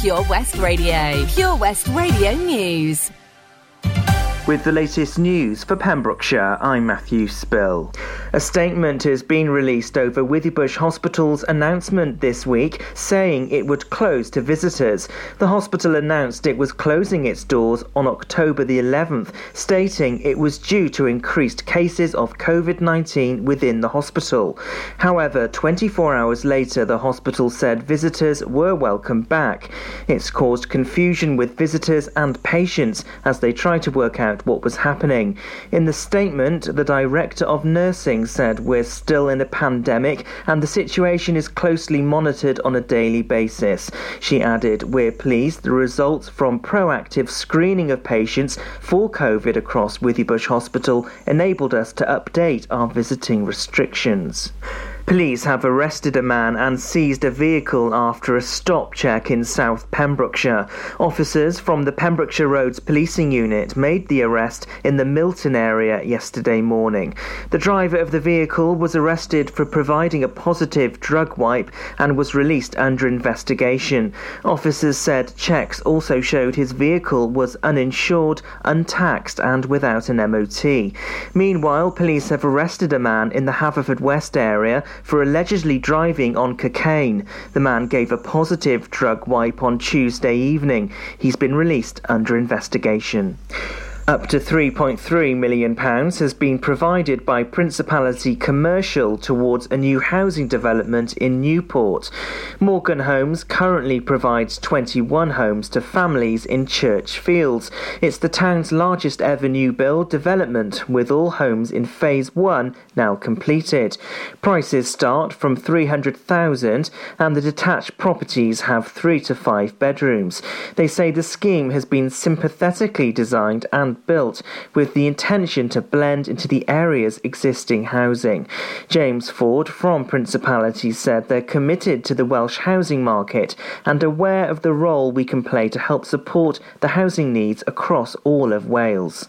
Pure West Radio. Pure West Radio News. With the latest news for Pembrokeshire, I'm Matthew Spill. A statement has been released over Withybush Hospital's announcement this week saying it would close to visitors. The hospital announced it was closing its doors on October the 11th, stating it was due to increased cases of COVID 19 within the hospital. However, 24 hours later, the hospital said visitors were welcome back. It's caused confusion with visitors and patients as they try to work out what was happening. In the statement, the Director of Nursing said we're still in a pandemic and the situation is closely monitored on a daily basis. She added, We're pleased the results from proactive screening of patients for COVID across Withybush Hospital enabled us to update our visiting restrictions. Police have arrested a man and seized a vehicle after a stop check in South Pembrokeshire. Officers from the Pembrokeshire Roads Policing Unit made the arrest in the Milton area yesterday morning. The driver of the vehicle was arrested for providing a positive drug wipe and was released under investigation. Officers said checks also showed his vehicle was uninsured, untaxed, and without an MOT. Meanwhile, police have arrested a man in the Haverfordwest area for allegedly driving on cocaine. The man gave a positive drug wipe on Tuesday evening. He's been released under investigation. Up to £3.3 million has been provided by Principality Commercial towards a new housing development in Newport. Morgan Homes currently provides 21 homes to families in Church Fields. It's the town's largest ever new build development, with all homes in Phase 1 now completed. Prices start from 300000 and the detached properties have 3 to 5 bedrooms. They say the scheme has been sympathetically designed and built with the intention to blend into the area's existing housing. James Ford from Principality said they're committed to the Welsh housing market and aware of the role we can play to help support the housing needs across all of Wales.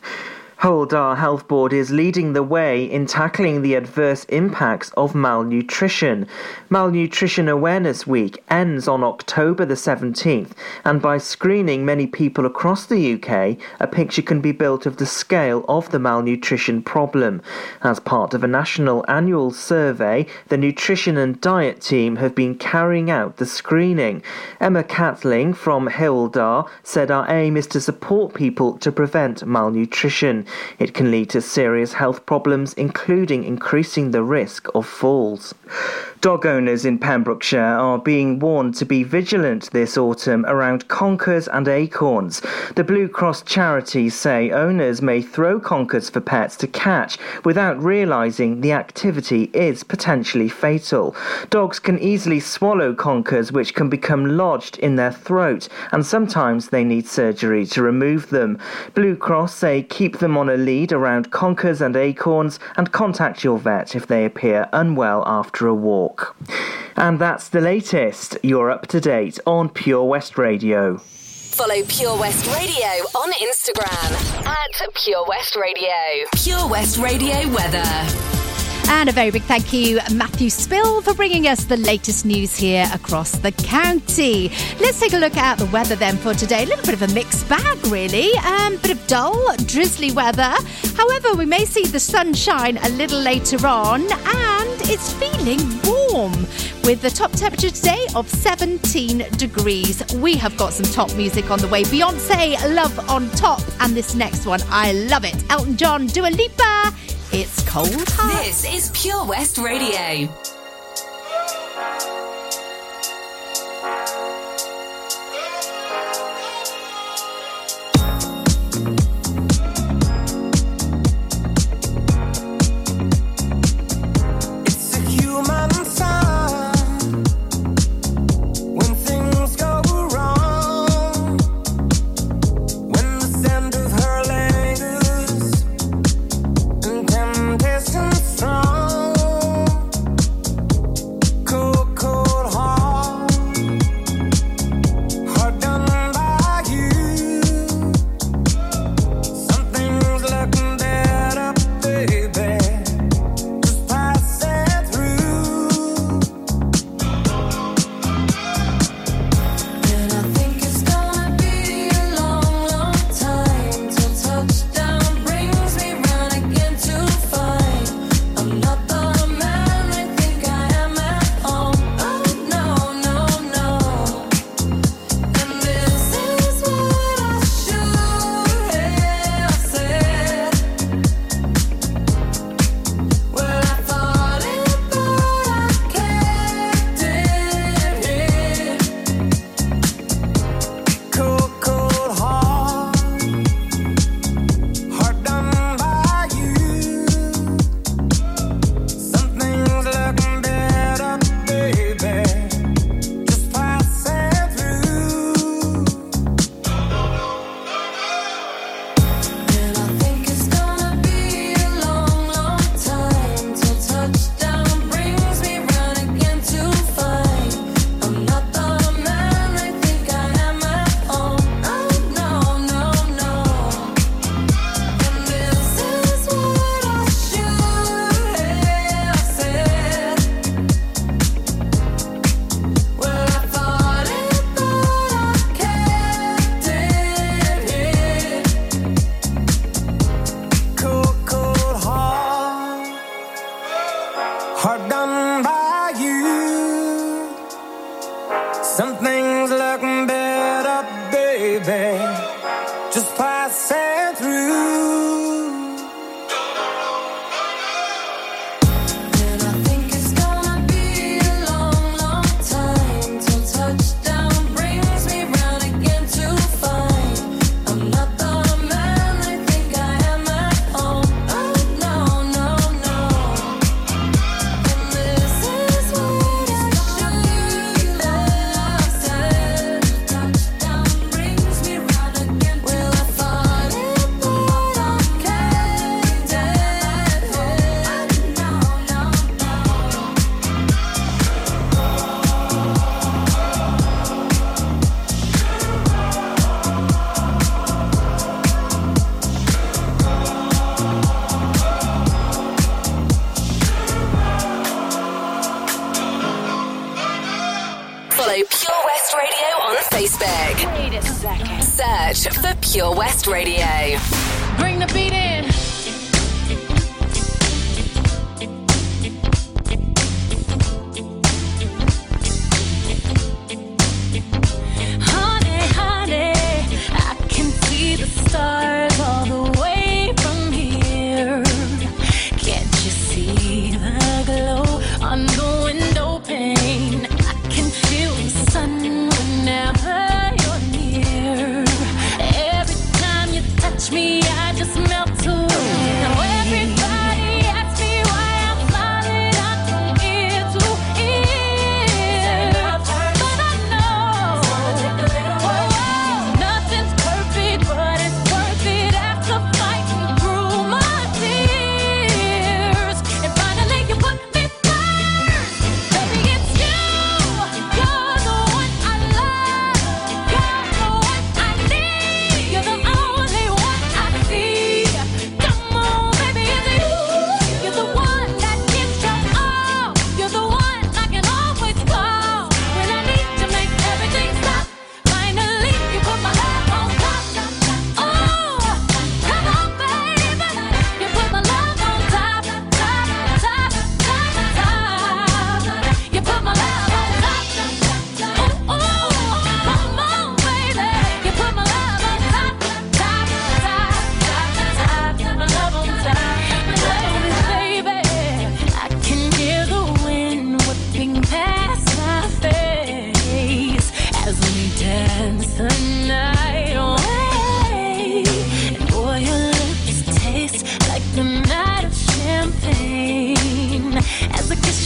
Hywel Health Board is leading the way in tackling the adverse impacts of malnutrition. Malnutrition Awareness Week ends on October the 17th, and by screening many people across the UK, a picture can be built of the scale of the malnutrition problem. As part of a national annual survey, the nutrition and diet team have been carrying out the screening. Emma Catling from Dda said our aim is to support people to prevent malnutrition. It can lead to serious health problems, including increasing the risk of falls. Dog owners in Pembrokeshire are being warned to be vigilant this autumn around conkers and acorns. The Blue Cross charities say owners may throw conkers for pets to catch without realising the activity is potentially fatal. Dogs can easily swallow conkers, which can become lodged in their throat, and sometimes they need surgery to remove them. Blue Cross say keep them on a lead around conkers and acorns and contact your vet if they appear unwell after a walk. And that's the latest. You're up to date on Pure West Radio. Follow Pure West Radio on Instagram at Pure West Radio. Pure West Radio weather. And a very big thank you, Matthew Spill, for bringing us the latest news here across the county. Let's take a look at the weather then for today. A little bit of a mixed bag, really. Um, bit of dull, drizzly weather. However, we may see the sunshine a little later on, and it's feeling warm with the top temperature today of 17 degrees. We have got some top music on the way. Beyonce, Love on Top, and this next one, I love it. Elton John, Dua Lipa. It's cold. This is Pure West Radio. Wait a second. Search for Pure West Radio. Bring the beat in.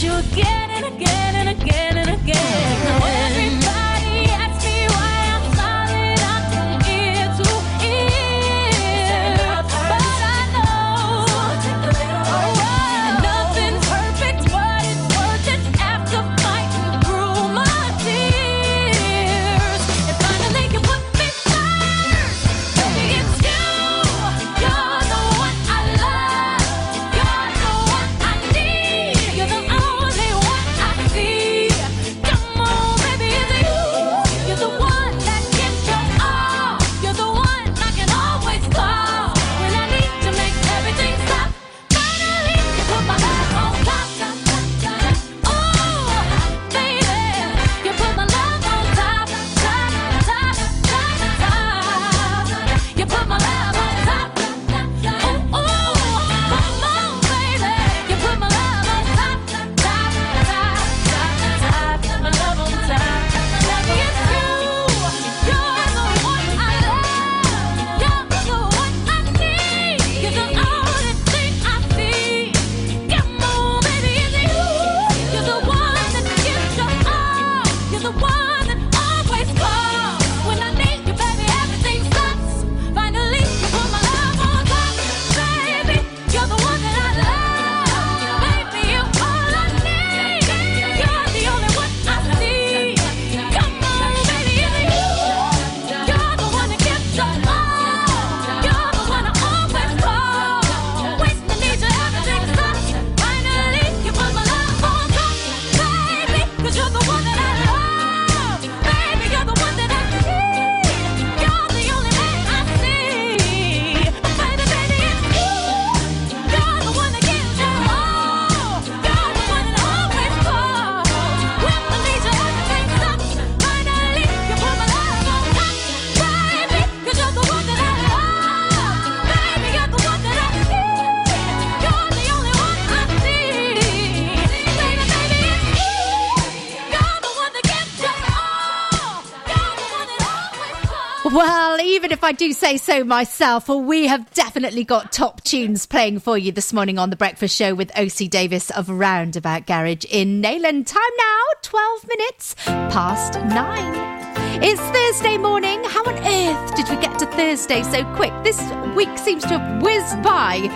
you again and again and again and again. I do say so myself, well, we have definitely got top tunes playing for you this morning on The Breakfast Show with OC Davis of Roundabout Garage in Neyland. Time now, 12 minutes past nine. It's Thursday morning. How on earth did we get to Thursday so quick? This week seems to have whizzed by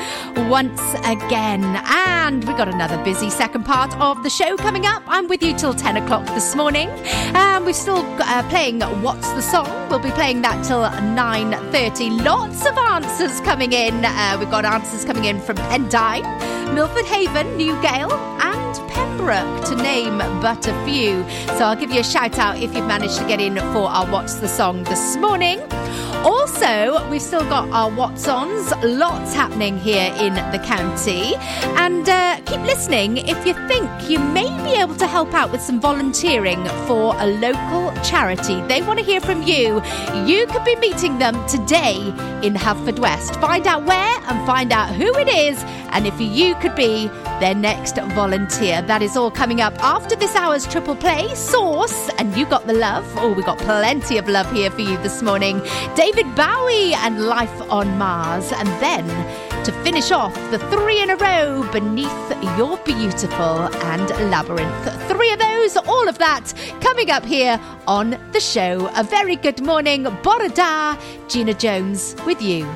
once again. And we've got another busy second part of the show coming up. I'm with you till 10 o'clock this morning. And we're still uh, playing What's the Song? We'll be playing that till 9.30. Lots of answers coming in. Uh, we've got answers coming in from Pendine, Milford Haven, Newgale, and Pembroke, to name but a few. So I'll give you a shout out if you've managed to get in for our What's the Song this morning. Also, we've still got our What's Ons, lots happening here in the county. And uh, keep listening if you think you may be able to help out with some volunteering for a local charity. They want to hear from you. You could be meeting them today in Haverfordwest. Find out where and find out who it is, and if you could be their next volunteer. That is all coming up after this hour's triple play. Source, and you got the love. Oh, we got plenty of love here for you this morning. David Bowie and Life on Mars, and then to finish off the three in a row beneath your beautiful and Labrinth. Three of those, all of that coming up here on the show. A very good morning, Borada, Gina Jones with you.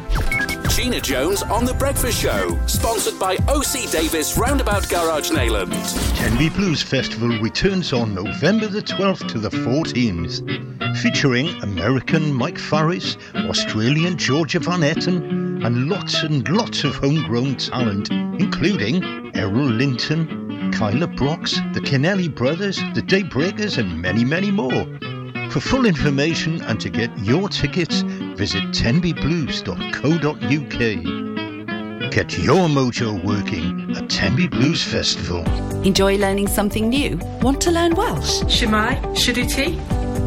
Gina Jones on The Breakfast Show, sponsored by OC Davis Roundabout Garage Neyland. Tenby Blues Festival returns on November the 12th to the 14th, featuring American Mike Farris, Australian Georgia Van Etten, and lots and lots of homegrown talent, including Errol Linton, Kyla Brox, the Kennelly Brothers, the Daybreakers, and many, many more. For full information and to get your tickets, visit tenbyblues.co.uk. Get your mojo working at Tenby Blues Festival. Enjoy learning something new? Want to learn Welsh? Shwmae, Shuduti?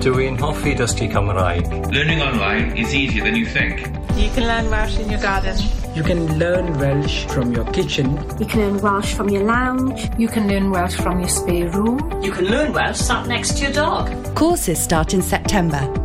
Dwi'n hoffi dysgu Cymraeg. Learning online is easier than you think. You can learn Welsh in your garden. You can learn Welsh from your kitchen. You can learn Welsh from your lounge. You can learn Welsh from your spare room. You can learn Welsh sat next to your dog. Courses start in September.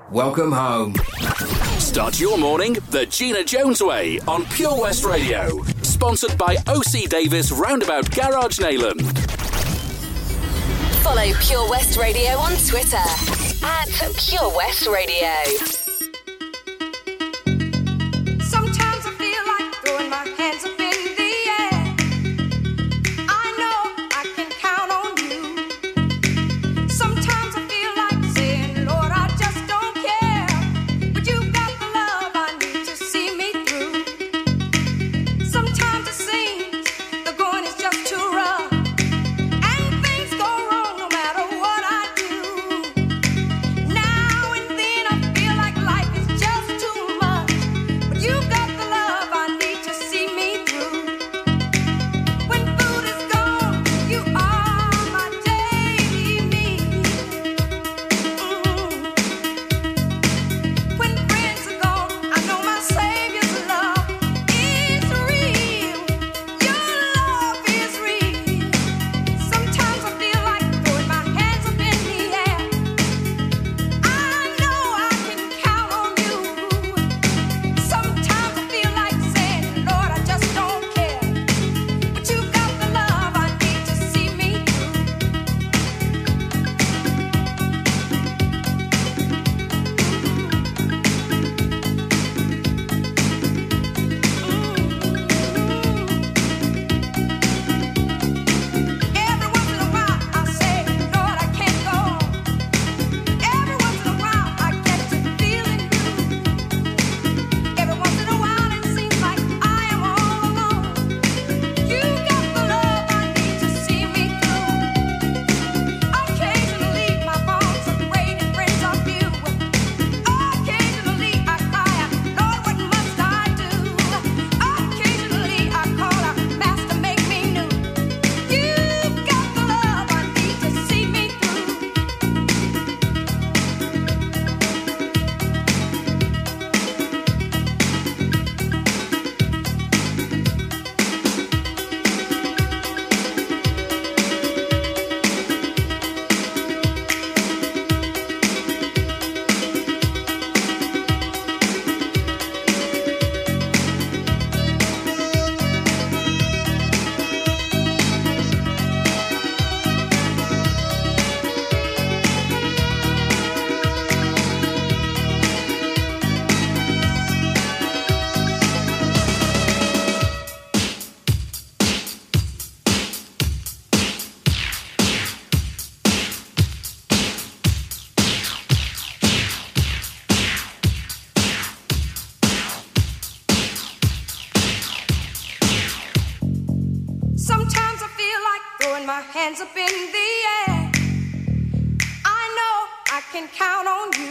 Welcome home. Start your morning the Gina Jones way on Pure West Radio. Sponsored by OC Davis Roundabout Garage Neyland. Follow Pure West Radio on Twitter at Pure West Radio. Count on you.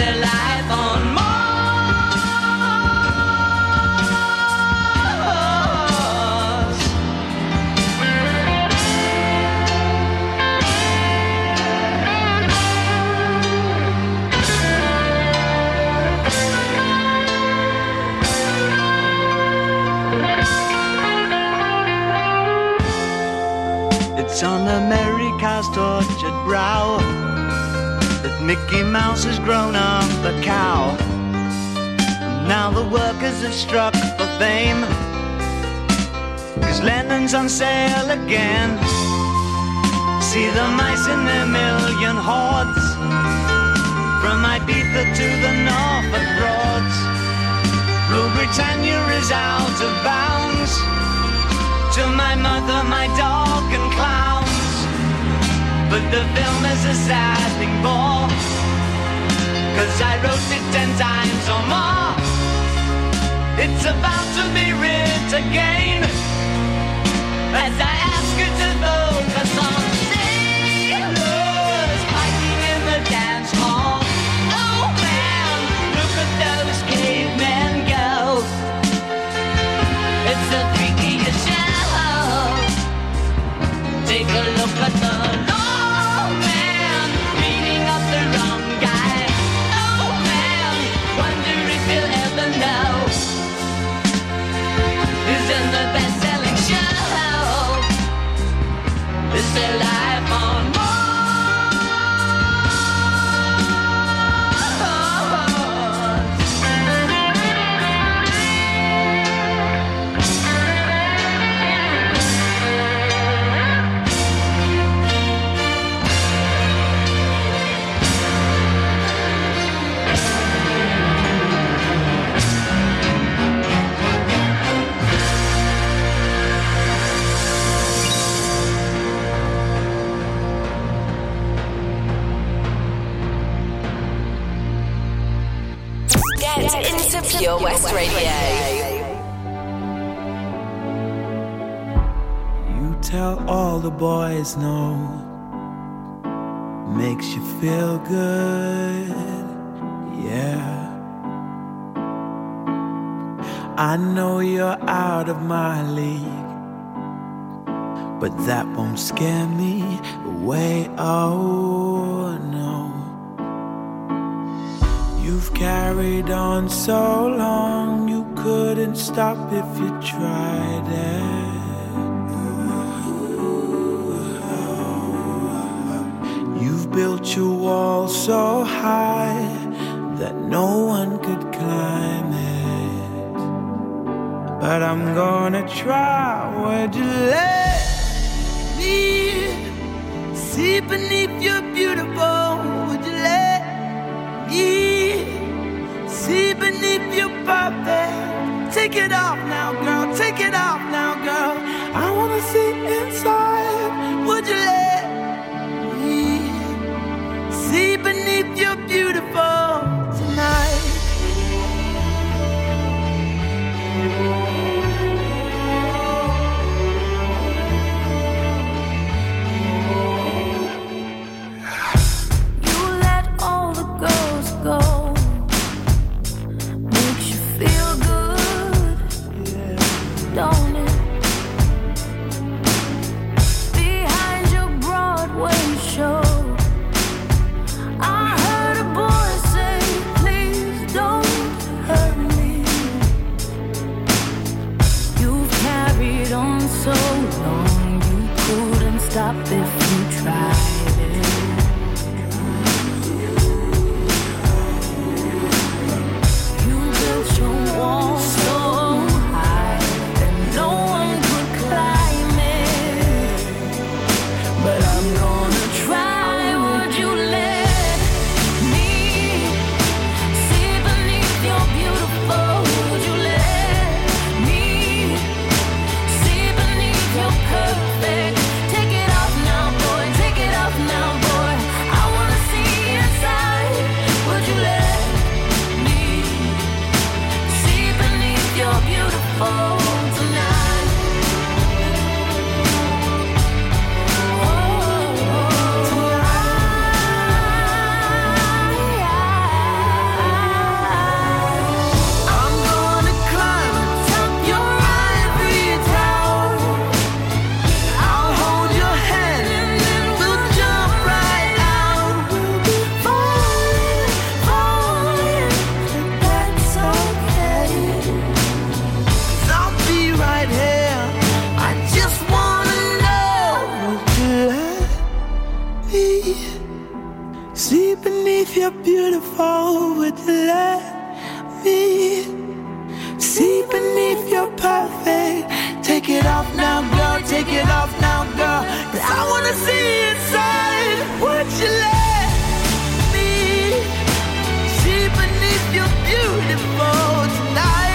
their life Mickey Mouse has grown up a cow. Now the workers have struck for fame. Cause Lennon's on sale again. See the mice in their million hordes. From Ibiza to the Norfolk Broads. Rule Britannia is out of bounds. To my mother, my dog, and clowns. But the film is a sad thing for. Cause I wrote it ten times or more. It's about to be writ again. As I ask you to focus no. Makes you feel good, yeah. I know you're out of my league, but that won't scare You me see beneath your beautiful? Would you let me see beneath your perfect? Take it off now, girl. Take it off now, girl. 'Cause I wanna see inside. Would you let me see beneath your beautiful tonight?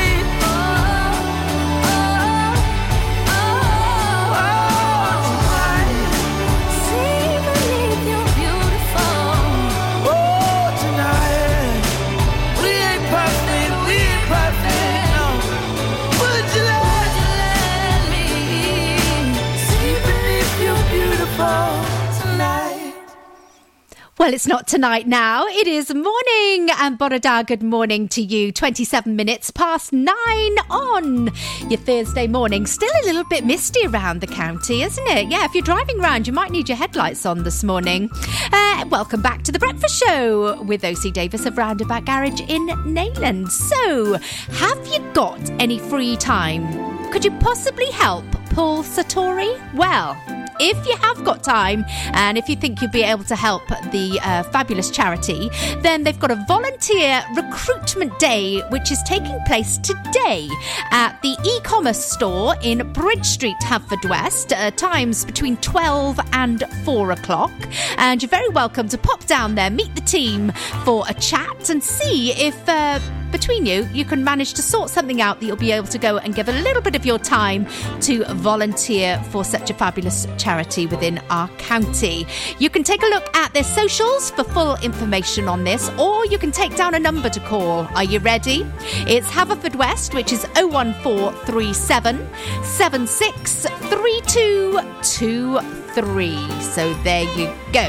Well, it's not tonight now. It is morning. And Borada, good morning to you. 27 minutes past nine on your Thursday morning. Still a little bit misty around the county, isn't it? Yeah, if you're driving around, you might need your headlights on this morning. Uh, welcome back to the Breakfast Show with OC Davis of Roundabout Garage in Neyland. So, have you got any free time? Could you possibly help Paul Sartori? Well, if you have got time and if you think you'd be able to help the uh, fabulous charity, then they've got a volunteer recruitment day which is taking place today at the e commerce store in Bridge Street, Haverfordwest, uh, times between 12 and 4 o'clock. And you're very welcome to pop down there, meet the team for a chat, and see if. Uh, between you, you can manage to sort something out that you'll be able to go and give a little bit of your time to volunteer for such a fabulous charity within our county. You can take a look at their socials for full information on this, or you can take down a number to call. Are you ready? It's Haverford West, which is 01437 763223. So there you go.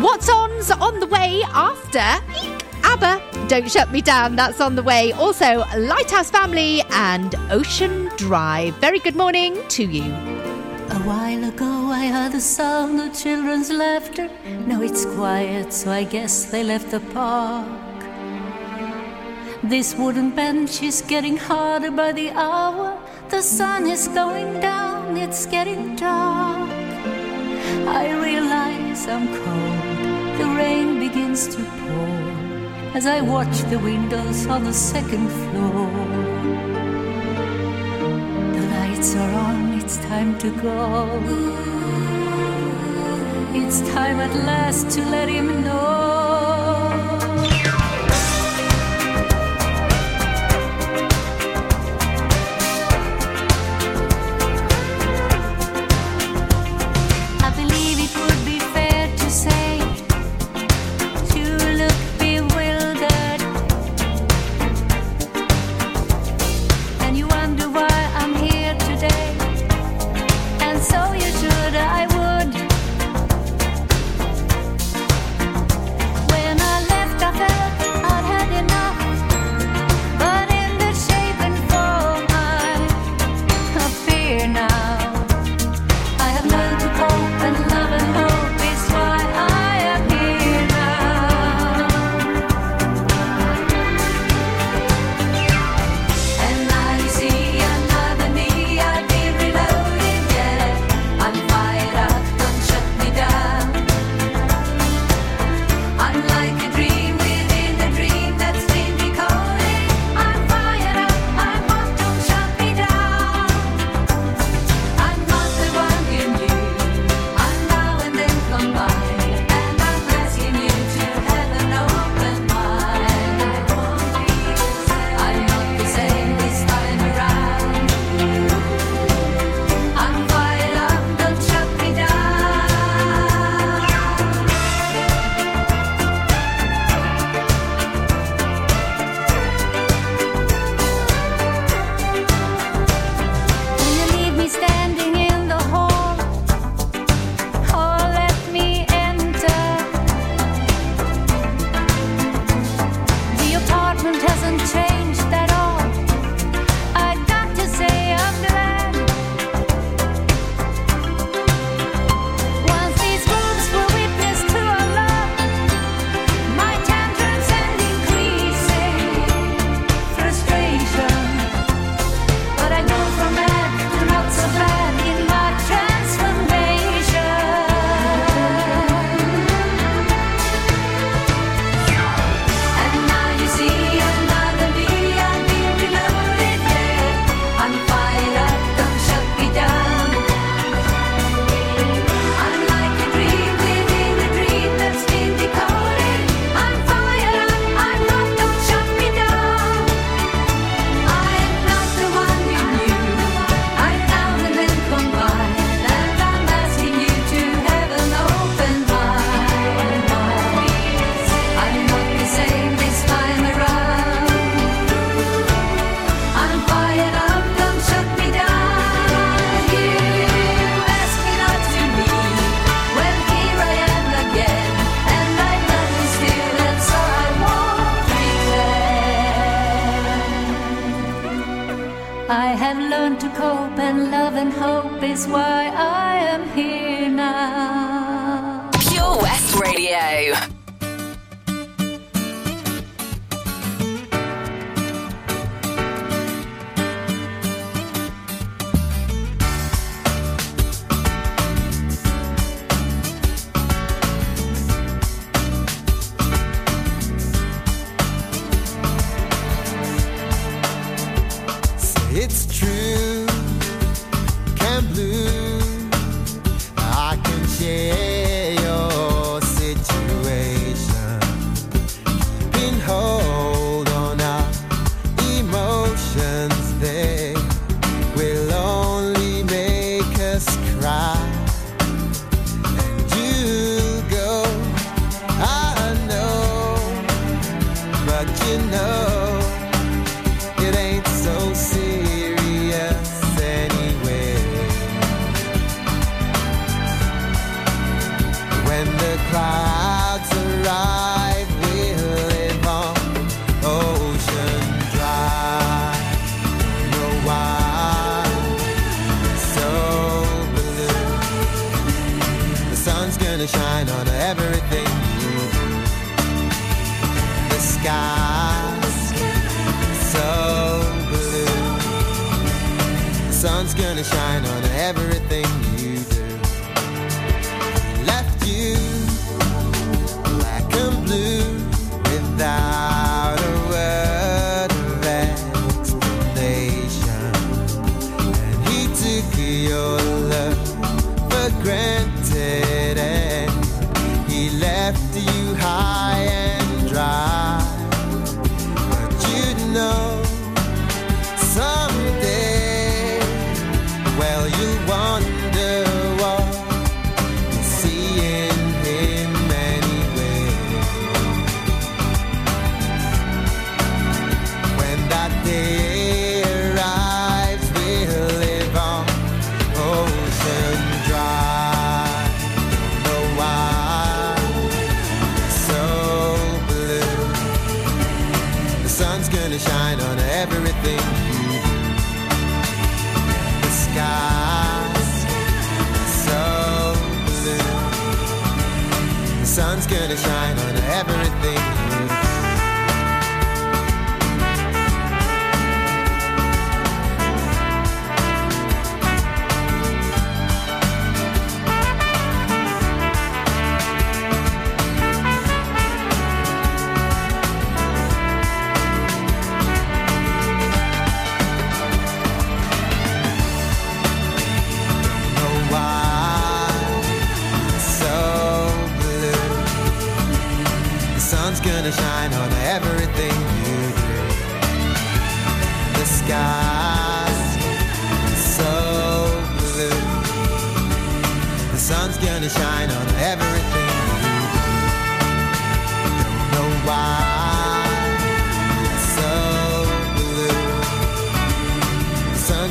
What's on's on the way after? Eek, ABBA, don't Shut Me Down. That's on the way. Also, Lighthouse Family and Ocean Drive. Very good morning to you. A while ago, I heard the sound of children's laughter. Now it's quiet, so I guess they left the park. This wooden bench is getting harder by the hour. The sun is going down, it's getting dark. I realize I'm cold, the rain begins to pour as I watch the windows on the second floor. The lights are on, it's time to go. It's time at last to let him know. swear.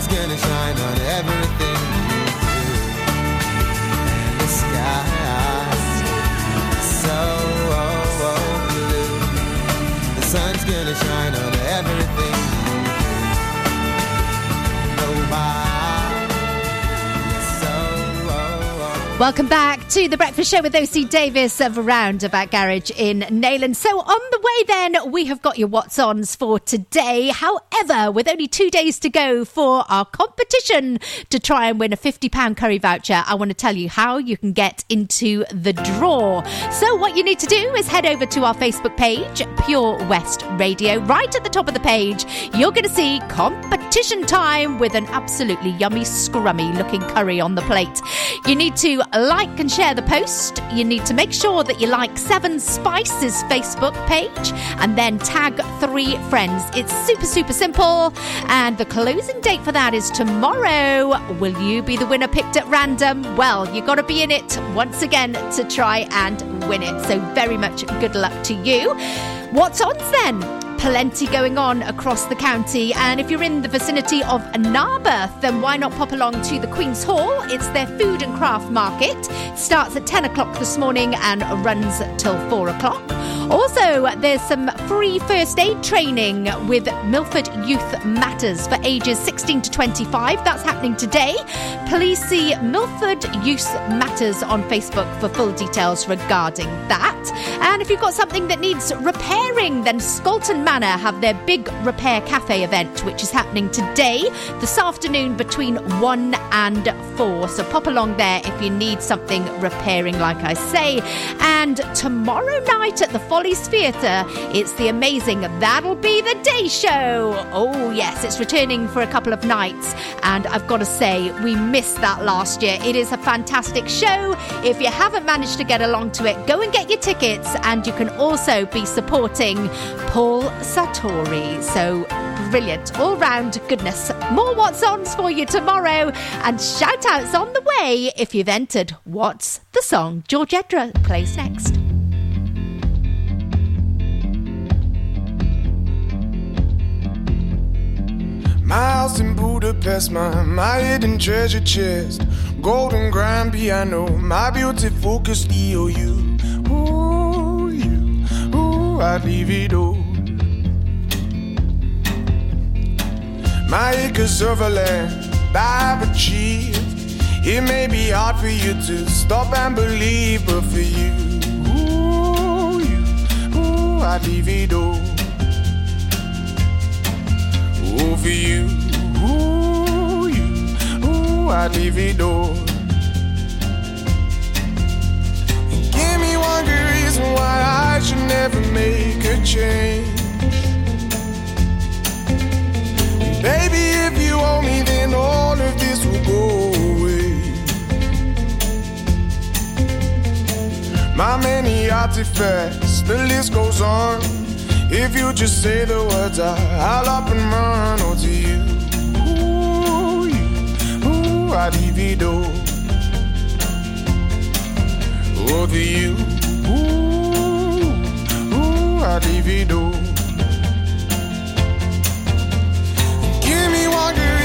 Gonna shine on everything you do. And the sky's so oh, oh, blue. The sun's gonna shine on everything you do. Know why it's so oh, Welcome back to the Breakfast Show with OC Davis of Roundabout Garage in Neyland. So, on the way, then, we have got your what's ons for today. However, with only two days to go for our competition to try and win a £50 curry voucher, I want to tell you how you can get into the draw. So, what you need to do is head over to our Facebook page, Pure West Radio. Right at the top of the page, you're going to see competition time with an absolutely yummy, scrummy looking curry on the plate. You need to like and share the post. You need to make sure that you like Seven Spices Facebook page and then tag three friends. It's super, super simple. And the closing date for that is tomorrow. Will you be the winner picked at random? Well, you've got to be in it once again to try and win it. So, very much good luck to you. What's odds then? Plenty going on across the county, and if you're in the vicinity of Narberth, then why not pop along to the Queen's Hall? It's their food and craft market. Starts at 10 o'clock this morning and runs till 4 o'clock. Also, there's some free first aid training with Milford Youth Matters for ages 16 to 25. That's happening today. Please see Milford Youth Matters on Facebook for full details regarding that. And if you've got something that needs repairing, then Scolton Have their big repair cafe event, which is happening today, this afternoon between 1 and 4. So pop along there if you need something repairing, like I say. And tomorrow night at the Follies Theatre, it's the amazing That'll Be the Day show. Oh, yes, it's returning for a couple of nights. And I've got to say, we missed that last year. It is a fantastic show. If you haven't managed to get along to it, go and get your tickets. And you can also be supporting Paul Sartori. So brilliant. All round goodness. More What's Ons for you tomorrow. And shout outs on the way if you've entered What's the Song. George Ezra plays next. My house in Budapest, my, my hidden treasure chest. Golden grand piano, my beauty focused EOU. Ooh, you, ooh, I'd leave it all. My acres of land I've achieved. It may be hard for you to stop and believe, but for you, ooh, you, ooh, I'd leave it all. Ooh, for you, ooh, you, ooh, I'd leave it all. Give me one good reason why I should never make a change. Baby, if you owe me, then all of this will go away. My many artifacts, the list goes on. If you just say the words, I, I'll up and run. Oh, to you, ooh, you, ooh, I divido. Oh, to you, ooh, ooh, I divido. me wondering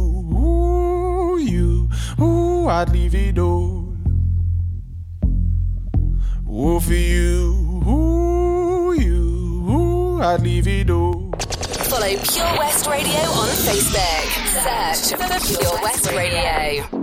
I'd leave it all. Ooh, for you, ooh, you, ooh, I'd leave it all. Follow Pure West Radio on Facebook. Search for Pure West Radio.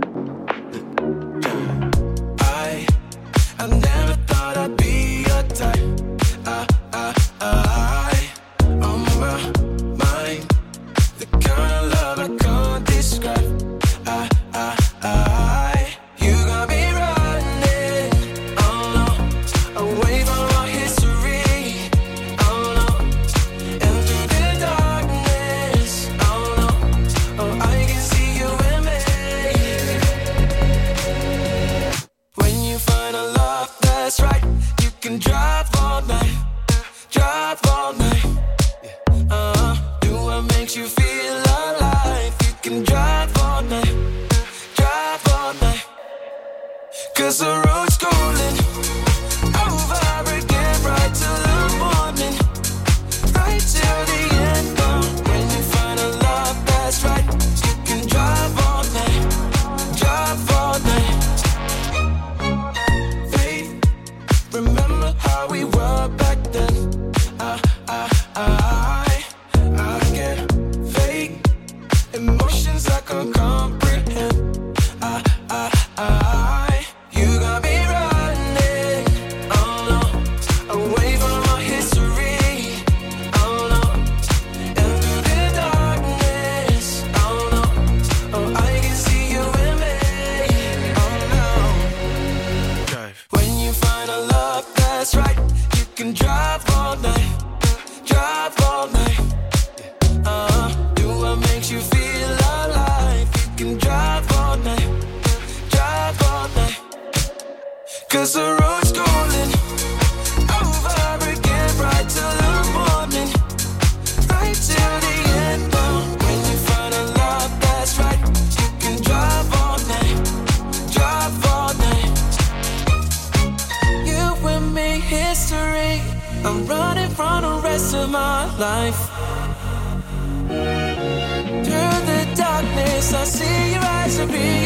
I see your eyes are beating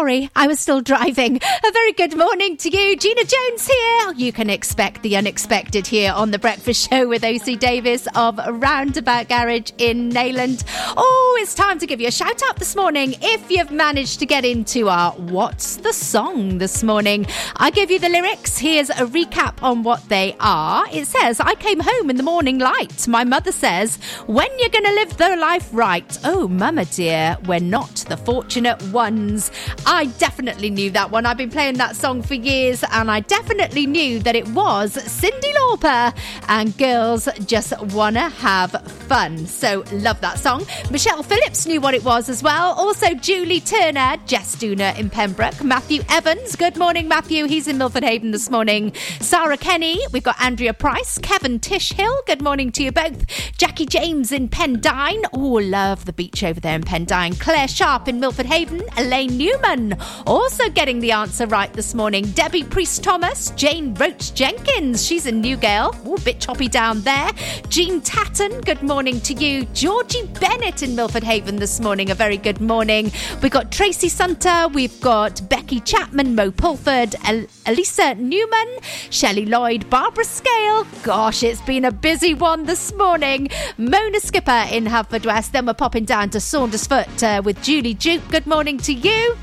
sorry, I was still driving. A very good morning to you. Gina Jones here. You can expect the unexpected here on The Breakfast Show with OC Davis of Roundabout Garage in Neyland. Oh, it's time to give you a shout out this morning if you've managed to get into our What's the Song this morning. I give you the lyrics. Here's a recap on what they are. It says, I came home in the morning light. My mother says, When you're going to live the life right? Oh, mama dear, we're not the fortunate ones. I definitely knew that one. I've been playing that song for years, and I definitely knew that it was Cyndi Lauper and Girls Just Wanna Have Fun. So, love that song. Michelle Phillips knew what it was as well. Also, Julie Turner, Jess Dooner in Pembroke, Matthew Evans. Good morning, Matthew. He's in Milford Haven this morning. Sarah Kenny. We've got Andrea Price, Kevin Tish Hill. Good morning to you both. Jackie James in Pendine. Oh, love the beach over there in Pendine. Claire Sharp in Milford Haven. Elaine Newman. Also getting the answer right this morning. Debbie Priest Thomas. Jane Roach Jenkins. She's in Newgale. Oh, a bit choppy down there. Jean Tatton. Good morning to you. Georgie Bennett in Milford Haven this morning. A very good morning. We've got Tracy Sunter. We've got Becky Chapman, Mo Pulford, El- Elisa Newman, Shelley Lloyd, Barbara Scale. Gosh, it's been a busy one this morning. Mona Skipper in Haverfordwest. Then we're popping down to Saundersfoot uh, with Julie Duke. Good morning to you.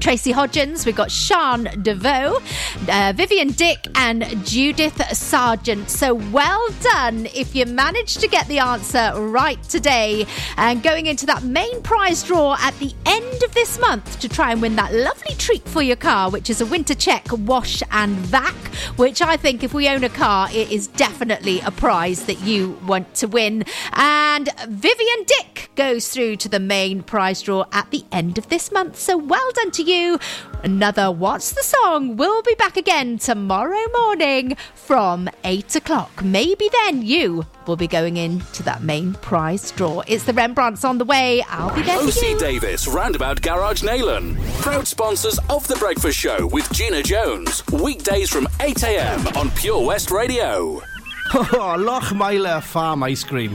Tracy Hodgins, we've got Sean DeVoe, uh, Vivian Dick, and Judith Sargent. So well done if you managed to get the answer right today. And going into that main prize draw at the end of this month to try and win that lovely treat for your car, which is a winter check wash and vac, which I think if we own a car, it is definitely a prize that you want to win. And Vivian Dick goes through to the main prize draw at the end of this month. So well done to you. Another What's the Song? We'll be back again tomorrow morning from 8 o'clock. Maybe then you will be going into that main prize draw. It's the Rembrandts on the way. I'll be there for. OC Davis, Roundabout Garage Neyland. Proud sponsors of The Breakfast Show with Gina Jones. Weekdays from 8am on Pure West Radio. Oh, Lochmeyler Farm Ice Cream.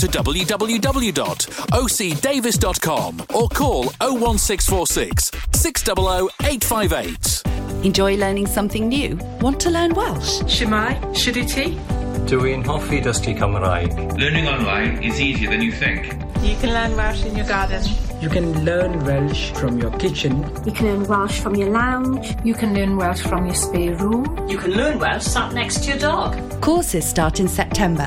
to www.ocdavis.com or call 01646 600 858. Enjoy learning something new? Want to learn Welsh? Shwmae, Shuduti. Dwi'n hoffi dysgu Cymraeg. Learning online is easier than you think. You can learn Welsh in your garden. You can learn Welsh from your kitchen. You can learn Welsh from your lounge. You can learn Welsh from your spare room. You can learn Welsh sat next to your dog. Courses start in September.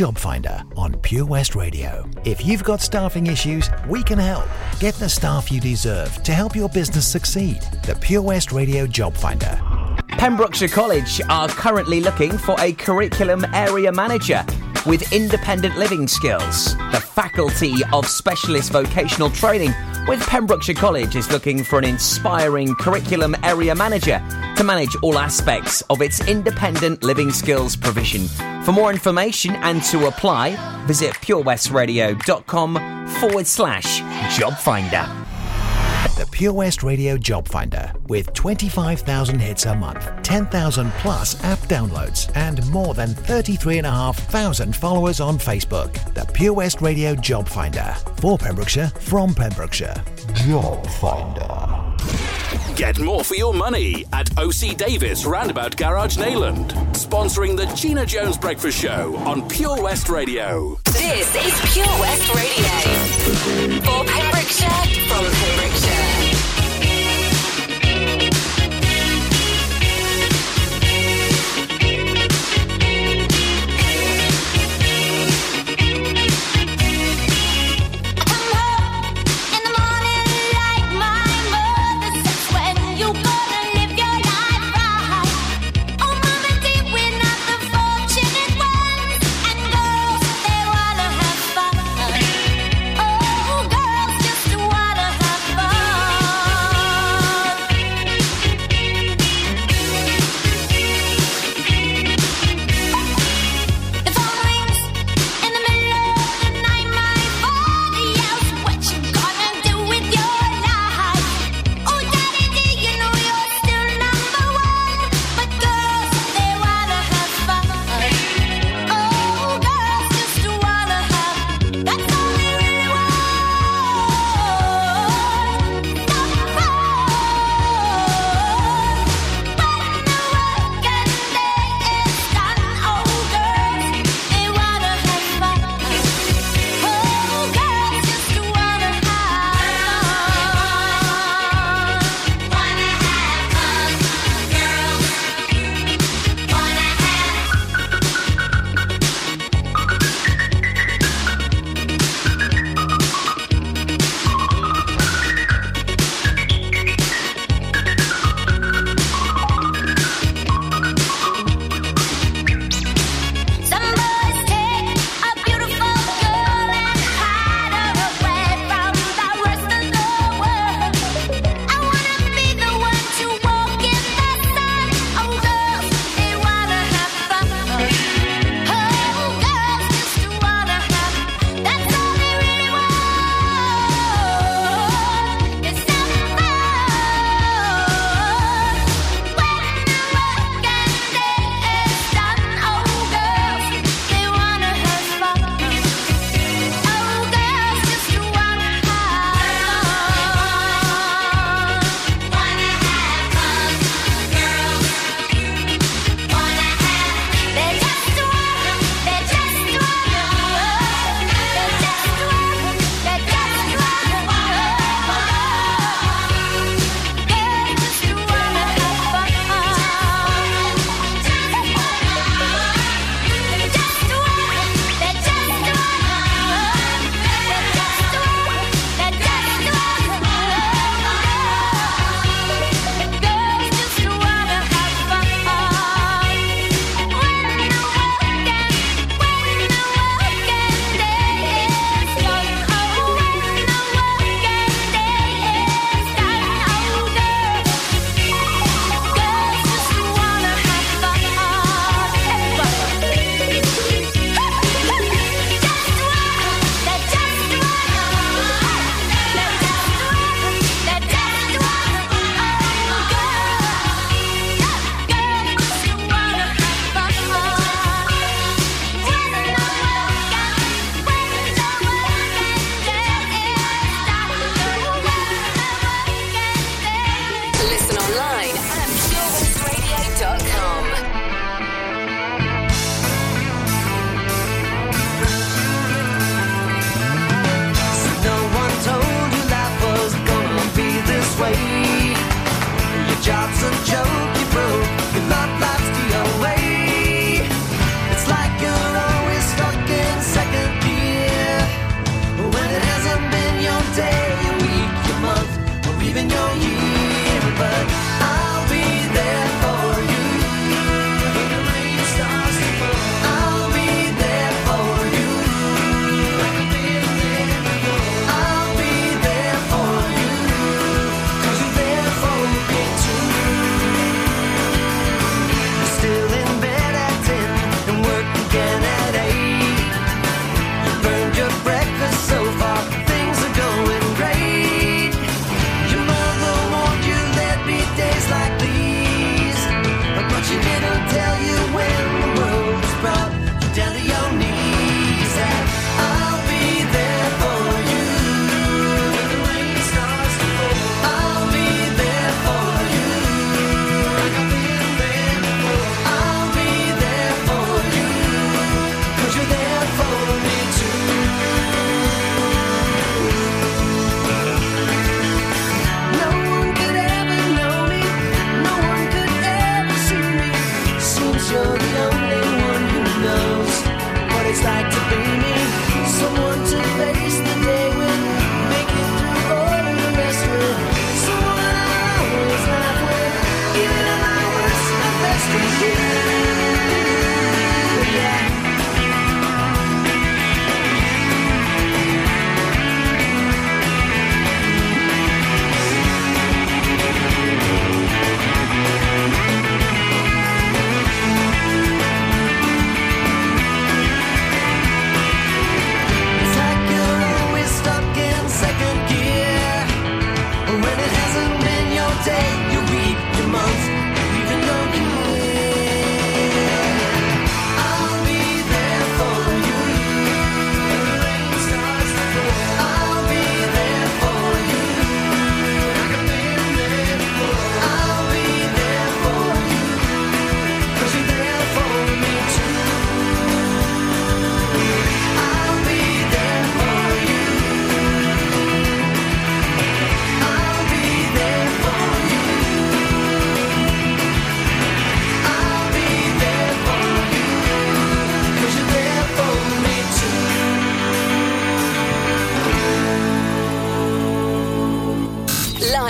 Job Finder on Pure West Radio. If you've got staffing issues, we can help. Get the staff you deserve to help your business succeed. The Pure West Radio Job Finder. Pembrokeshire College are currently looking for a curriculum area manager. With independent living skills. The Faculty of Specialist Vocational Training with Pembrokeshire College is looking for an inspiring curriculum area manager to manage all aspects of its independent living skills provision. For more information and to apply, visit purewestradio.com forward slash job finder. The Pure West Radio Job Finder with 25,000 hits a month, 10,000 plus app downloads, and more than 33,500 followers on Facebook. The Pure West Radio Job Finder for Pembrokeshire from Pembrokeshire. Job Finder. Get more for your money at OC Davis Roundabout Garage Neyland, Sponsoring the Gina Jones Breakfast Show on Pure West Radio. This is Pure West Radio. For Pembrokeshire, from Pembrokeshire.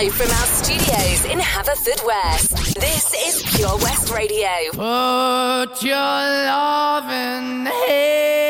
Live from our studios in Haverfordwest. This is Pure West Radio. Put your loving hand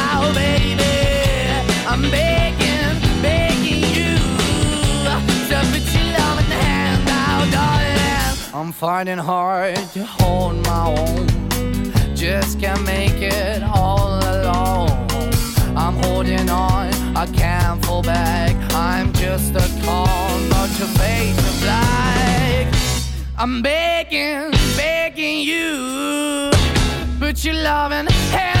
Of. I'm finding hard to hold my own. Just can't make it all alone. I'm holding on, I can't fall back. I'm just a call, not your face of black. I'm begging, begging you. Put your loving hand.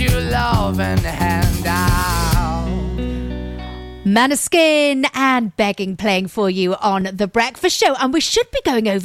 Put your loving hand out. Måneskin and begging playing for you on The Breakfast Show. And we should be going over